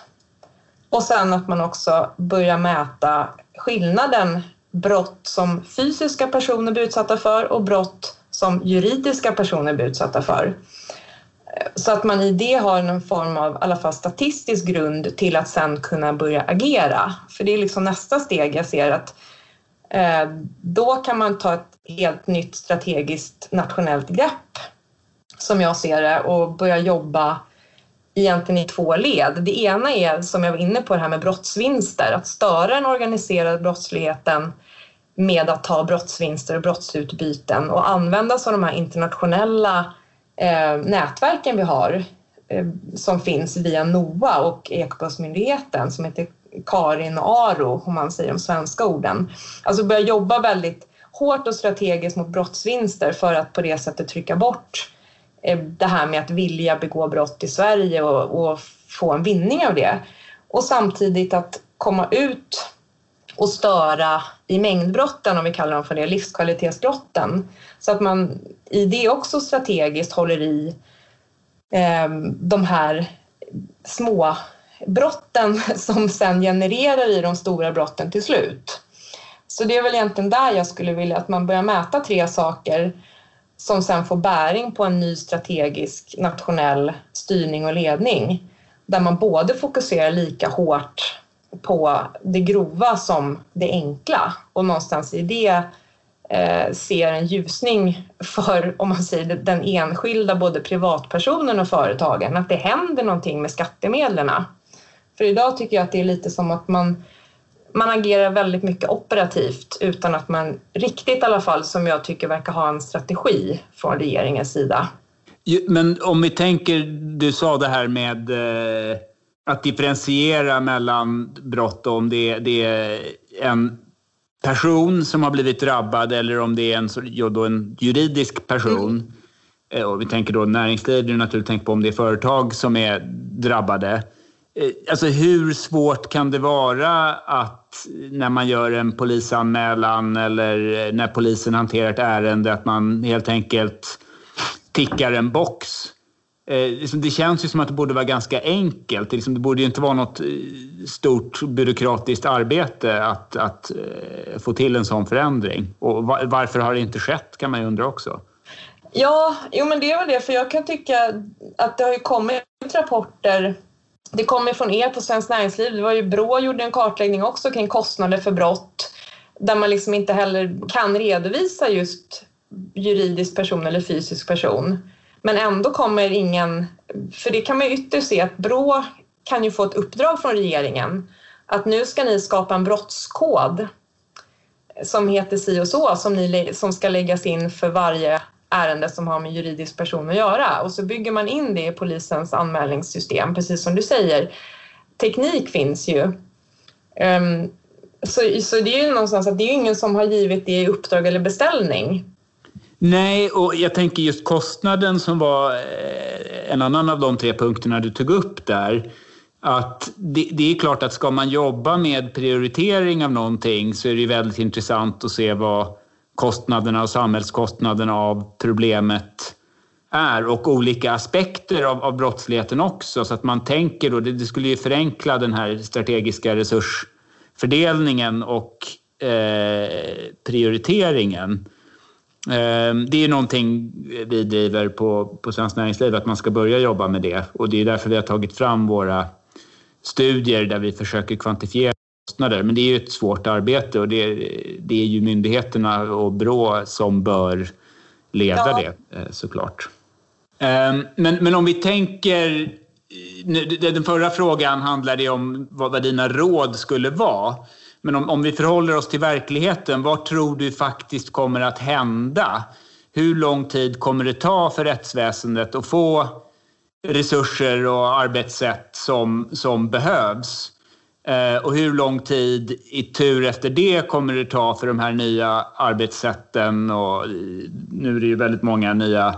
Och sen att man också börjar mäta skillnaden brott som fysiska personer blir utsatta för och brott som juridiska personer blir utsatta för. Så att man i det har en form av i alla fall statistisk grund till att sen kunna börja agera. För det är liksom nästa steg jag ser att eh, då kan man ta ett helt nytt strategiskt nationellt grepp som jag ser det och börja jobba egentligen i två led. Det ena är, som jag var inne på, det här med brottsvinster. Att störa den organiserade brottsligheten med att ta brottsvinster och brottsutbyten och använda sig av de här internationella eh, nätverken vi har eh, som finns via NOA och Ekobrottsmyndigheten som heter Karin och Aro, om man säger de svenska orden. Alltså börja jobba väldigt hårt och strategiskt mot brottsvinster för att på det sättet trycka bort eh, det här med att vilja begå brott i Sverige och, och få en vinning av det. Och samtidigt att komma ut och störa i mängdbrotten, om vi kallar dem för det, livskvalitetsbrotten. Så att man i det också strategiskt håller i eh, de här små brotten som sen genererar i de stora brotten till slut. Så det är väl egentligen där jag skulle vilja att man börjar mäta tre saker som sen får bäring på en ny strategisk nationell styrning och ledning där man både fokuserar lika hårt på det grova som det enkla och någonstans i det eh, ser en ljusning för, om man säger den enskilda, både privatpersonen och företagen, att det händer någonting med skattemedlen. För idag tycker jag att det är lite som att man man agerar väldigt mycket operativt utan att man riktigt i alla fall, som jag tycker verkar ha en strategi från regeringens sida. Men om vi tänker, du sa det här med eh, att differentiera mellan brott om det, det är en person som har blivit drabbad eller om det är en, då en juridisk person. Mm. Eh, och vi tänker då näringsliv, du naturligtvis tänker på om det är företag som är drabbade. Eh, alltså hur svårt kan det vara att när man gör en polisanmälan eller när polisen hanterar ett ärende att man helt enkelt tickar en box? Eh, liksom, det känns ju som att det borde vara ganska enkelt. Det liksom, borde ju inte vara något eh, stort byråkratiskt arbete att, att eh, få till en sån förändring. Och varför har det inte skett kan man ju undra också. Ja, jo men det är väl det, för jag kan tycka att det har ju kommit rapporter det kommer från er på Svenskt Näringsliv. Det var ju Brå gjorde en kartläggning också kring kostnader för brott där man liksom inte heller kan redovisa just juridisk person eller fysisk person. Men ändå kommer ingen, för det kan man ju ytterst se att Brå kan ju få ett uppdrag från regeringen att nu ska ni skapa en brottskod som heter si och så som, ni, som ska läggas in för varje ärende som har med juridisk person att göra och så bygger man in det i polisens anmälningssystem, precis som du säger. Teknik finns ju. Um, så, så det är ju någonstans att det är ingen som har givit det i uppdrag eller beställning. Nej, och jag tänker just kostnaden som var eh, en annan av de tre punkterna du tog upp där. Att det, det, är klart att ska man jobba med prioritering av någonting så är det väldigt intressant att se vad kostnaderna och samhällskostnaderna av problemet är och olika aspekter av, av brottsligheten också. Så att man tänker då, det, det skulle ju förenkla den här strategiska resursfördelningen och eh, prioriteringen. Eh, det är någonting vi driver på, på Svenskt Näringsliv, att man ska börja jobba med det. Och det är därför vi har tagit fram våra studier där vi försöker kvantifiera kostnader. Men det är ju ett svårt arbete och det, det är ju myndigheterna och Brå som bör leda ja. det eh, såklart. Ehm, men, men om vi tänker... Den förra frågan handlade om vad, vad dina råd skulle vara. Men om, om vi förhåller oss till verkligheten, vad tror du faktiskt kommer att hända? Hur lång tid kommer det ta för rättsväsendet att få resurser och arbetssätt som, som behövs? Eh, och hur lång tid i tur efter det kommer det ta för de här nya arbetssätten? Och eh, nu är det ju väldigt många nya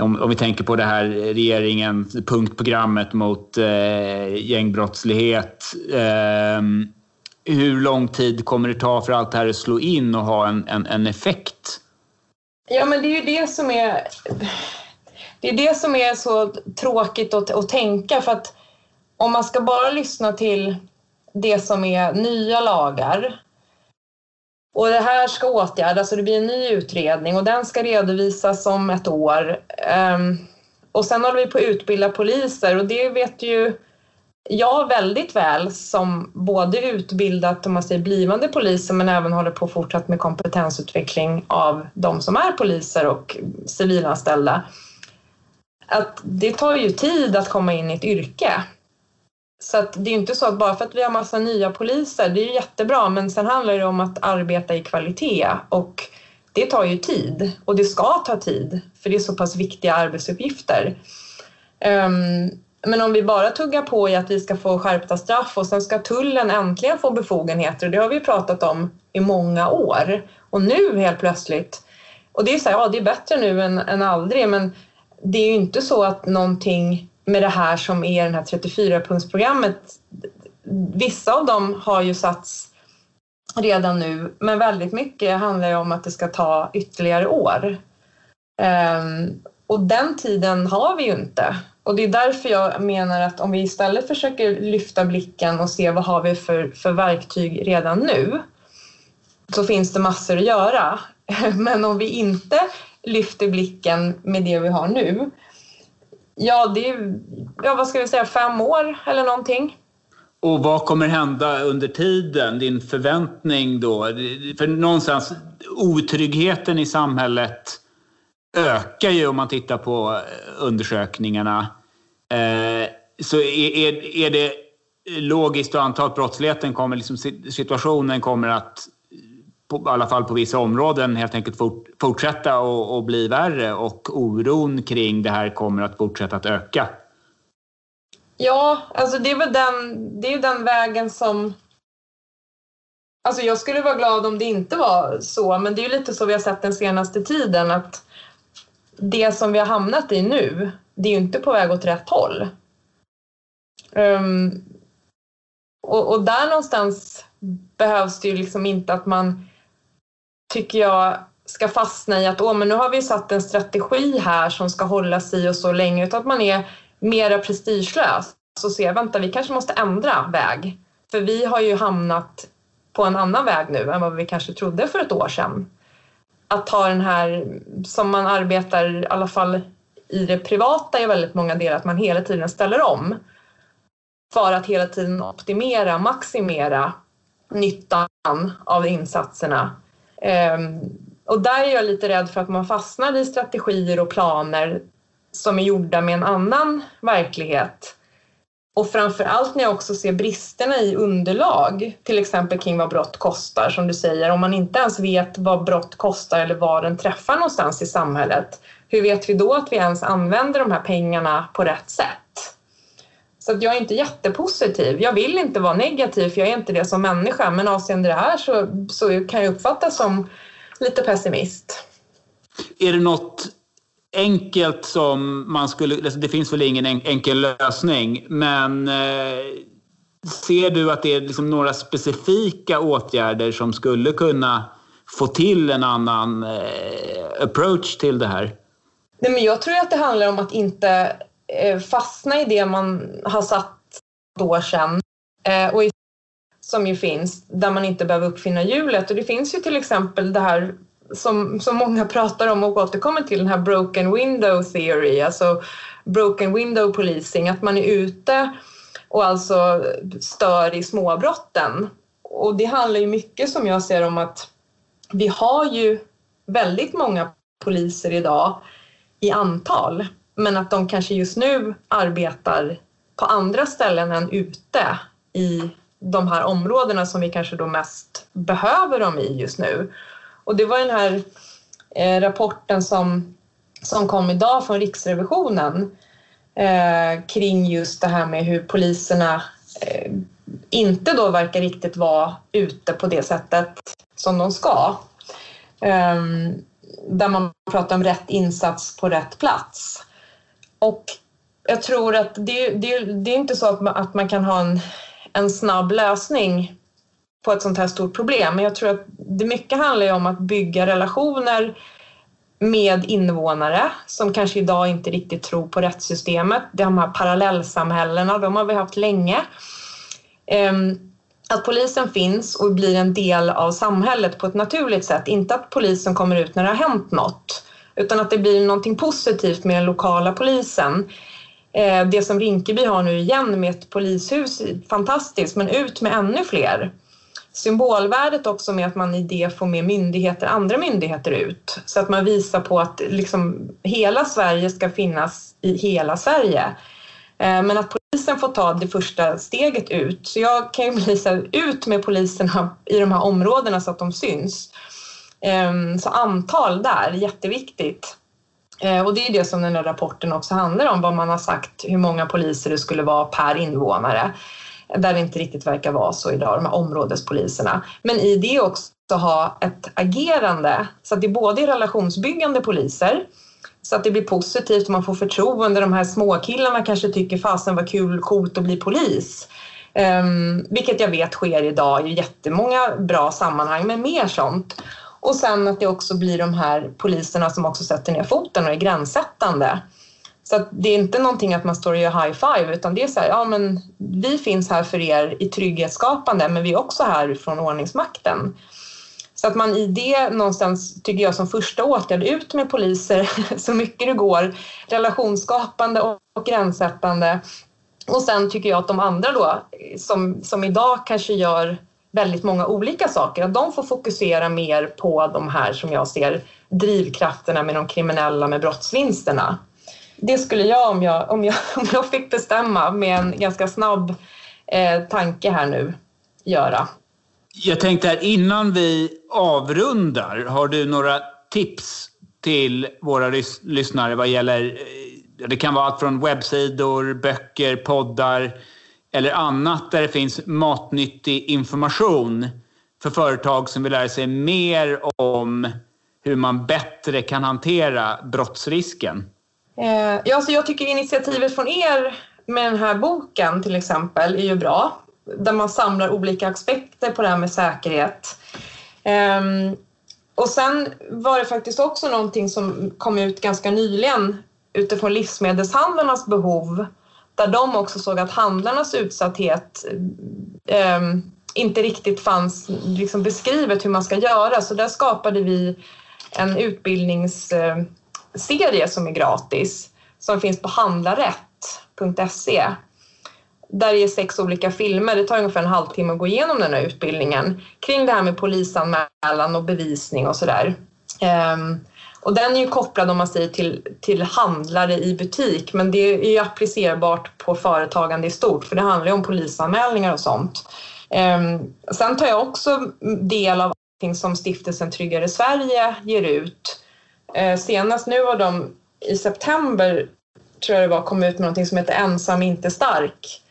om, om vi tänker på det här regeringen, punktprogrammet mot eh, gängbrottslighet. Eh, hur lång tid kommer det ta för allt det här att slå in och ha en, en, en effekt? Ja, men det är ju det som är... Det är det som är så tråkigt att, att tänka för att om man ska bara lyssna till det som är nya lagar och det här ska åtgärdas och det blir en ny utredning och den ska redovisas om ett år. Um, och sen håller vi på att utbilda poliser och det vet ju jag väldigt väl som både utbildat om man säger, blivande poliser men även håller på fortsatt med kompetensutveckling av de som är poliser och civilanställda. Att det tar ju tid att komma in i ett yrke. Så att det är inte så att bara för att vi har massa nya poliser, det är ju jättebra, men sen handlar det om att arbeta i kvalitet och det tar ju tid och det ska ta tid för det är så pass viktiga arbetsuppgifter. Um, men om vi bara tuggar på i att vi ska få skärpta straff och sen ska tullen äntligen få befogenheter och det har vi pratat om i många år och nu helt plötsligt och det är så här, ja det är bättre nu än, än aldrig men det är ju inte så att någonting med det här som är det här 34-punktsprogrammet. Vissa av dem har ju satts redan nu, men väldigt mycket handlar ju om att det ska ta ytterligare år. Um, och den tiden har vi ju inte. Och det är därför jag menar att om vi istället försöker lyfta blicken och se vad har vi för, för verktyg redan nu så finns det massor att göra. Men om vi inte lyfter blicken med det vi har nu Ja, det är, ja, vad ska vi säga, fem år eller någonting. Och vad kommer hända under tiden? Din förväntning då? För någonstans, otryggheten i samhället ökar ju om man tittar på eh, undersökningarna. Eh, så är, är, är det logiskt att anta att brottsligheten kommer, liksom, situationen kommer att på, i alla fall på vissa områden helt enkelt fort, fortsätta och, och bli värre och oron kring det här kommer att fortsätta att öka? Ja, alltså det är väl den, det är den vägen som... Alltså jag skulle vara glad om det inte var så, men det är ju lite så vi har sett den senaste tiden att det som vi har hamnat i nu, det är ju inte på väg åt rätt håll. Um, och, och, där någonstans behövs det ju liksom inte att man tycker jag ska fastna i att Åh, men nu har vi satt en strategi här som ska hålla sig och så länge utan att man är mera prestigelös och ser vänta vi kanske måste ändra väg för vi har ju hamnat på en annan väg nu än vad vi kanske trodde för ett år sedan. Att ta den här som man arbetar i alla fall i det privata i väldigt många delar att man hela tiden ställer om för att hela tiden optimera, maximera nyttan av insatserna. Ehm, och där är jag lite rädd för att man fastnar i strategier och planer som är gjorda med en annan verklighet. Och framför allt när jag också ser bristerna i underlag, till exempel kring vad brott kostar, som du säger. Om man inte ens vet vad brott kostar eller var den träffar någonstans i samhället, hur vet vi då att vi ens använder de här pengarna på rätt sätt? Så jag är inte jättepositiv. Jag vill inte vara negativ, för jag är inte det som människa. Men avseende det här så, så kan jag uppfattas som lite pessimist. Är det något enkelt som man skulle... Alltså det finns väl ingen enkel lösning, men eh, ser du att det är liksom några specifika åtgärder som skulle kunna få till en annan eh, approach till det här? Nej, men jag tror att det handlar om att inte eh, fastna i det man har satt år sedan och i, som ju finns där man inte behöver uppfinna hjulet. Och det finns ju till exempel det här som, som många pratar om och återkommer till, den här broken window theory, alltså broken window policing, att man är ute och alltså stör i småbrotten. Och det handlar ju mycket som jag ser om att vi har ju väldigt många poliser idag i antal, men att de kanske just nu arbetar på andra ställen än ute i de här områdena som vi kanske då mest behöver dem i just nu. Och det var den här eh, rapporten som, som kom idag från Riksrevisionen eh, kring just det här med hur poliserna eh, inte då verkar riktigt vara ute på det sättet som de ska. Ehm, där man pratar om rätt insats på rätt plats. Och jag tror att det, det, det är inte så att man, att man kan ha en, en snabb lösning på ett sånt här stort problem. Men jag tror att det mycket handlar om att bygga relationer med invånare som kanske idag inte riktigt tror på rättssystemet. De här parallellsamhällena, de har vi haft länge. Ehm, att polisen finns och blir en del av samhället på ett naturligt sätt. Inte att polisen kommer ut när det har hänt något utan att det blir någonting positivt med den lokala polisen. Ehm, det som Rinkeby har nu igen med ett polishus, fantastiskt, men ut med ännu fler symbolvärdet också med att man i det får med myndigheter, andra myndigheter ut. Så att man visar på att liksom hela Sverige ska finnas i hela Sverige. Eh, men att polisen får ta det första steget ut. Så jag kan ju bli så här, ut med poliserna i de här områdena så att de syns. Ehm, så antal där, jätteviktigt. Eh, och det är det som den här rapporten också handlar om, vad man har sagt hur många poliser det skulle vara per invånare där det inte riktigt verkar vara så idag, de här områdespoliserna. Men i det också ha ett agerande så att det både är relationsbyggande poliser så att det blir positivt och man får förtroende. De här småkillarna kanske tycker fasen vad kul, coolt att bli polis. Um, vilket jag vet sker idag i jättemånga bra sammanhang, men mer sånt. Och sen att det också blir de här poliserna som också sätter ner foten och är gränssättande. Så det är inte någonting att man står och gör high five utan det är så här, ja men vi finns här för er i trygghetsskapande men vi är också här från ordningsmakten. Så att man i det någonstans, tycker jag, som första åtgärd ut med poliser så mycket det går, relationsskapande och gränssättande. Och sen tycker jag att de andra då, som, som idag kanske gör väldigt många olika saker, att de får fokusera mer på de här som jag ser drivkrafterna med de kriminella, med brottsvinsterna det skulle jag om, jag om jag om jag fick bestämma med en ganska snabb eh, tanke här nu göra. Jag tänkte här innan vi avrundar, har du några tips till våra lys lyssnare vad gäller, eh, det kan vara allt från webbsidor, böcker, poddar eller annat där det finns matnyttig information för företag som vill lära sig mer om hur man bättre kan hantera brottsrisken? Eh, ja, så jag tycker initiativet från er med den här boken till exempel är ju bra. Där man samlar olika aspekter på det här med säkerhet. Eh, och sen var det faktiskt också någonting som kom ut ganska nyligen utifrån livsmedelshandlarnas behov där de också såg att handlarnas utsatthet eh, inte riktigt fanns liksom beskrivet hur man ska göra så där skapade vi en utbildnings Eh, serie som är gratis som finns på handlarätt.se där det är sex olika filmer. Det tar ungefär en halvtimme att gå igenom den här utbildningen kring det här med polisanmälan och bevisning och sådär. Um, och den är ju kopplad om man säger till, till handlare i butik men det är ju applicerbart på företagande i stort för det handlar ju om polisanmälningar och sånt. Um, sen tar jag också del av allting som stiftelsen Tryggare Sverige ger ut. Eh, senast nu har de i september tror jag det var, kom ut med något som heter Ensam inte stark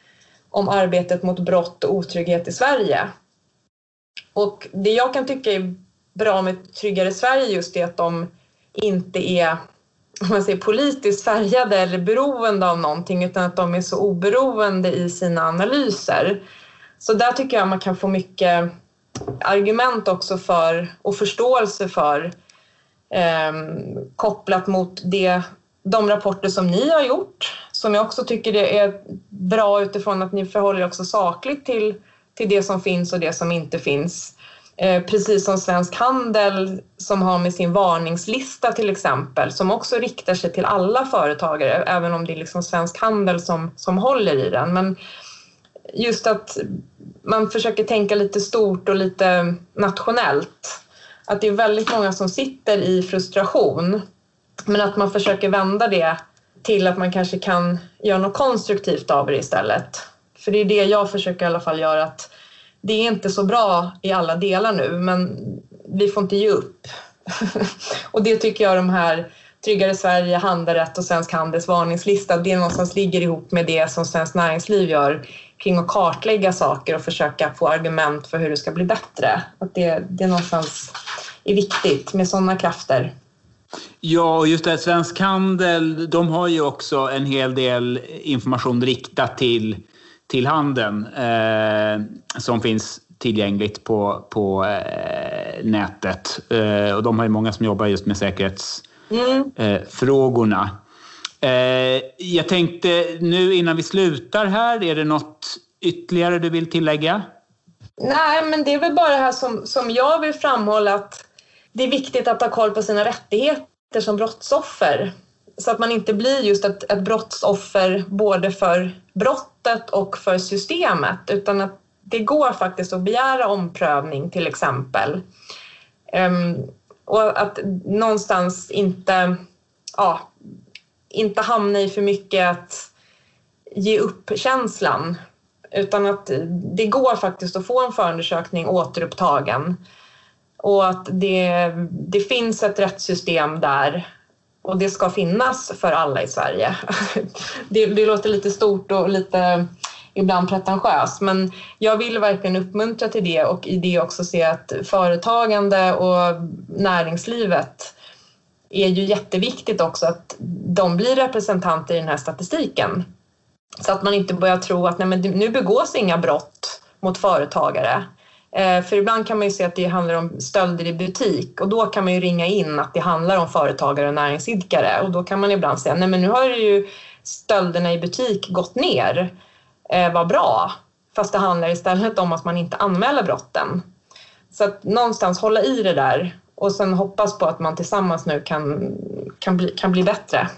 om arbetet mot brott och otrygghet i Sverige. Och det jag kan tycka är bra med Tryggare Sverige just är att de inte är om man säger, politiskt färgade eller beroende av någonting utan att de är så oberoende i sina analyser. Så där tycker jag man kan få mycket argument också för och förståelse för eh, kopplat mot det, de rapporter som ni har gjort som jag också tycker det är bra utifrån att ni förhåller er också sakligt till, till det som finns och det som inte finns. Eh, precis som Svensk Handel som har med sin varningslista till exempel som också riktar sig till alla företagare även om det är liksom Svensk Handel som, som håller i den. Men just att man försöker tänka lite stort och lite nationellt. Att det är väldigt många som sitter i frustration men att man försöker vända det till att man kanske kan göra något konstruktivt av det istället. För det är det jag försöker i alla fall göra att det är inte så bra i alla delar nu men vi får inte ge upp. och det tycker jag de här Tryggare Sverige, Handelsrätt och Svensk Handels varningslista, det någonstans ligger ihop med det som Svenskt Näringsliv gör kring att kartlägga saker och försöka få argument för hur det ska bli bättre. Att det, det någonstans är viktigt med sådana krafter. Ja, och just det här, Svensk Handel, de har ju också en hel del information riktat till, till handeln eh, som finns tillgängligt på, på eh, nätet. Eh, och de har ju många som jobbar just med säkerhetsfrågorna. Mm. Eh, jag tänkte nu innan vi slutar här, är det något ytterligare du vill tillägga? Nej, men det är väl bara det här som, som jag vill framhålla att det är viktigt att ha koll på sina rättigheter som brottsoffer. Så att man inte blir just ett, ett brottsoffer både för brottet och för systemet utan att det går faktiskt att begära omprövning till exempel. Um, och att någonstans inte, ja, inte hamna i för mycket att ge upp-känslan utan att det går faktiskt att få en förundersökning återupptagen och att det, det finns ett rättssystem där och det ska finnas för alla i Sverige. Det, det låter lite stort och lite ibland pretentiöst men jag vill verkligen uppmuntra till det och i det också se att företagande och näringslivet är ju jätteviktigt också att de blir representanter i den här statistiken. Så att man inte börjar tro att nej, men nu begås inga brott mot företagare eh, för ibland kan man ju se att det handlar om stölder i butik och då kan man ju ringa in att det handlar om företagare och näringsidkare och då kan man ibland säga nej men nu har ju stölderna i butik gått ner, eh, vad bra. Fast det handlar istället om att man inte anmäler brotten. Så att någonstans hålla i det där och sen hoppas på att man tillsammans nu kan, kan, bli, kan bli bättre.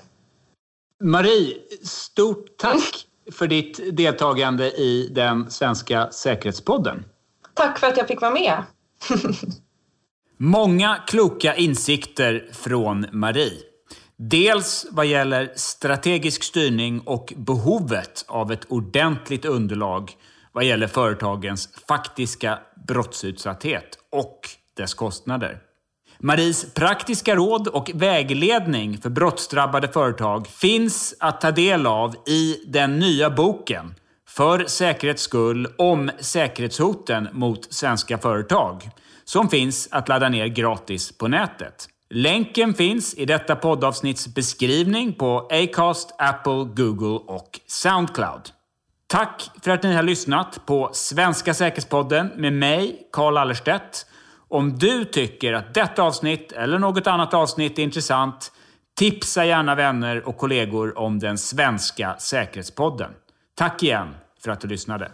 Marie, stort tack för ditt deltagande i den svenska säkerhetspodden. Tack för att jag fick vara med. Många kloka insikter från Marie. Dels vad gäller strategisk styrning och behovet av ett ordentligt underlag vad gäller företagens faktiska brottsutsatthet och dess kostnader. Maries praktiska råd och vägledning för brottsdrabbade företag finns att ta del av i den nya boken för säkerhets skull om säkerhetshoten mot svenska företag som finns att ladda ner gratis på nätet. Länken finns i detta poddavsnitts beskrivning på Acast, Apple, Google och Soundcloud. Tack för att ni har lyssnat på Svenska säkerhetspodden med mig, Carl Allerstedt. Om du tycker att detta avsnitt eller något annat avsnitt är intressant, tipsa gärna vänner och kollegor om den svenska säkerhetspodden. Tack igen för att du lyssnade.